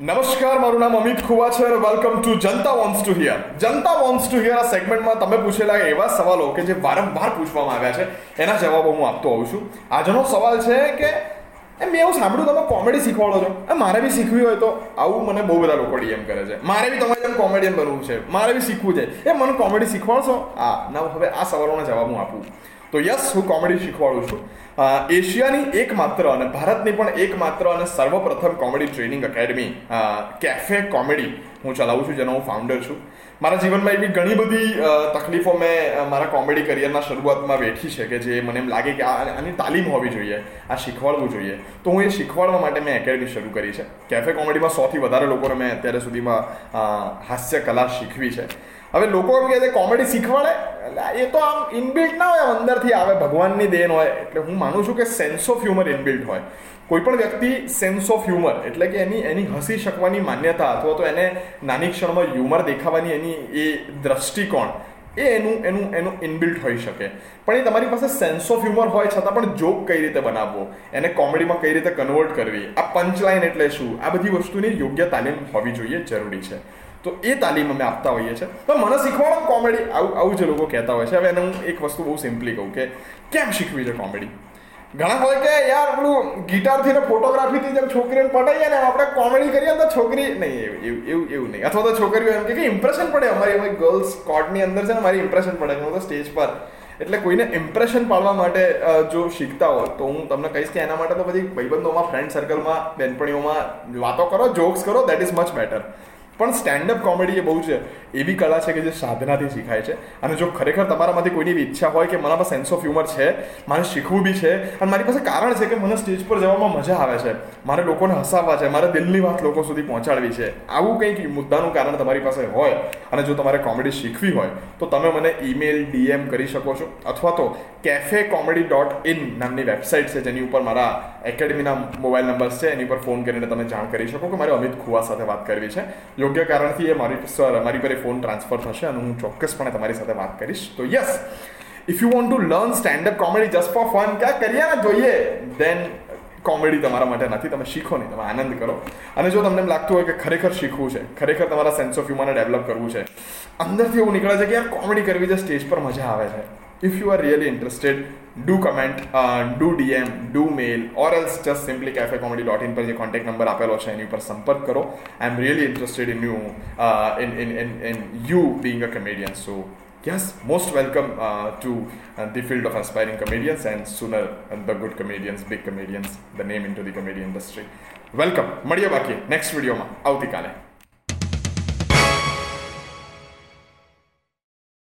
નમસ્કાર, મારું નામ અમિત ખુવા છે અને welcome to Janta wants to hear Janta wants to hear આ સેગમેન્ટમાં તમે પૂછેલા એવા સવાલો કે જે વારંવાર પૂછવામાં આવ્યા છે, એના જવાબો હું આપતો હોઉં છું. આજનો સવાલ છે કે, એમ મેં એવું સાંભળ્યું, તમે કોમેડી શીખવાડો છો? એ મારે બી શીખવી હોય તો આવું મને બહુ બધા લોકો ડીએમ કરે છે. મારે બી તમારી જેમ કોમેડિયન બનવું છે. મારે બી શીખવું છે. એ મને કોમેડી શીખવાડશો? હા, ના, હવે આ સવાલોના જવાબ હું આપું. તો યસ, હું કોમેડી શીખવાડું છું. એશિયાની એકમાત્ર અને ભારતની પણ એકમાત્ર અને સર્વપ્રથમ comedy training academy cafe comedy હું ચલાવું છું, જેનો હું ફાઉન્ડર છું. મારા જીવનમાં એવી ઘણી બધી તકલીફો મેં મારા કોમેડી કરિયરના શરૂઆતમાં વેઠી છે કે જે મને એમ લાગે કે આની તાલીમ હોવી જોઈએ, આ શીખવાડવું જોઈએ. તો હું એ શીખવાડવા માટે મેં એકેડમી શરૂ કરી છે. કેફે કોમેડીમાં સૌથી વધારે લોકોને મેં અત્યારે સુધીમાં હાસ્ય કલા શીખવી છે. હવે લોકો એમ કહે છે, કોમેડી શીખવાડે? એટલે એ તો આમ ઇનબિલ્ટ ના હોય અંદરથી આવે, ભગવાનની દેન હોય. એટલે હું માનું છું કે સેન્સ ઓફ હ્યુમર ઇનબિલ્ટ હોય. કોઈ પણ વ્યક્તિ સેન્સ ઓફ હ્યુમર એટલે કે એની એની હસી શકવાની માન્યતા અથવા તો એને નાની ક્ષણમાં હ્યુમર દેખાવાની એની, એ દ્રષ્ટિકોણ, એ એનું એનું એનું ઇનબિલ્ટ હોઈ શકે. પણ એ તમારી પાસે સેન્સ ઓફ હ્યુમર હોય છતાં પણ જોક કઈ રીતે બનાવવો? એને કોમેડીમાં કઈ રીતે કન્વર્ટ કરવી? આ પંચલાઇન એટલે શું? આ બધી વસ્તુની યોગ્ય તાલીમ હોવી જોઈએ, જરૂરી છે. તો એ તાલીમ અમે આપતા હોઈએ છીએ. તો મને શીખવાડો કોમેડી આવું આવું જે લોકો કહેતા હોય છે. હવે એને હું એક વસ્તુ બહુ સિમ્પલી કહું કે કેમ શીખવી છે કોમેડી ઘણા હોય કે યાર, પેલું ગિટારથી ને ફોટોગ્રાફીથી જેમ છોકરીઓને પટાઈએ ને આપણે કોમેડી કરીએ તો છોકરી, નહીં, એવું એવું એવું નહીં. અથવા તો છોકરીઓ એમ કે ઇમ્પ્રેશન પડે. અમારી અમારી ગર્લ્સ કોર્ટની અંદર છે ને મારી ઇમ્પ્રેશન પડે હું તો સ્ટેજ પર. એટલે કોઈને ઇમ્પ્રેશન પાડવા માટે જો શીખતા હોય તો હું તમને કહીશ કે એના માટે તો બધી ભાઈબંધોમાં ફ્રેન્ડ સર્કલમાં બેનપણીઓમાં વાતો કરો જોક્સ કરો દેટ ઇઝ મચ બેટર પણ સ્ટેન્ડઅપ કોમેડી એ બહુ છે એવી કલા છે કે જે સાધનાથી શીખાય છે. અને જો ખરેખર તમારામાંથી કોઈની ઈચ્છા હોય કે મારામાં સેન્સ ઓફ હ્યુમર છે, મારે શીખવું બી છે, અને મારી પાસે કારણ છે કે મને સ્ટેજ પર જવામાં મજા આવે છે. મારે લોકોને હસાવવા છે, મારે દિલની વાત લોકો સુધી પહોંચાડવી છે. આવું કંઈક મુદ્દાનું કારણ તમારી પાસે હોય, અને જો તમારે કોમેડી શીખવી હોય, તો તમે મને ઈમેલ ડીએમ કરી શકો છો, અથવા તો કેફે કોમેડી ડોટ ઇન નામની વેબસાઇટ છે, જેની ઉપર મારા એકેડમીના મોબાઈલ નંબર છે, એની પર ફોન કરીને તમે જાણ કરી શકો કે મારે અમિત ખુવા સાથે વાત કરવી છે. યોગ્ય કારણથી એ મારી સર મારી પર ફોન ટ્રાન્સફર થશે અને હું ચોક્કસપણે તમારી સાથે વાત કરીશ. તો yes if you want to learn stand up comedy just for fun ક્યાં કરીએ જોઈએ? દેન કોમેડી તમારા માટે નથી, તમે શીખો નહીં, તમે આનંદ કરો. અને જો તમને એમ લાગતું હોય કે ખરેખર શીખવું છે, ખરેખર તમારા સેન્સ ઓફ હ્યુમરને ડેવલપ કરવું છે, અંદરથી એવું નીકળે છે કે યાર કોમેડી કરવી છે સ્ટેજ પર મજા આવે છે. if you are really interested do comment uh, do dm do mail or else just simply cafecomedy.in પર જે કોન્ટેક્ટ નંબર આપેલો છે એની ઉપર સંપર્ક કરો I am really interested in you in in in in you being a comedian so yes most welcome uh, to uh, the field of aspiring comedians and sooner uh, the good comedians big comedians the name into the comedy industry welcome મળીએ બાકી next વિડીયોમાં આવતીકાલે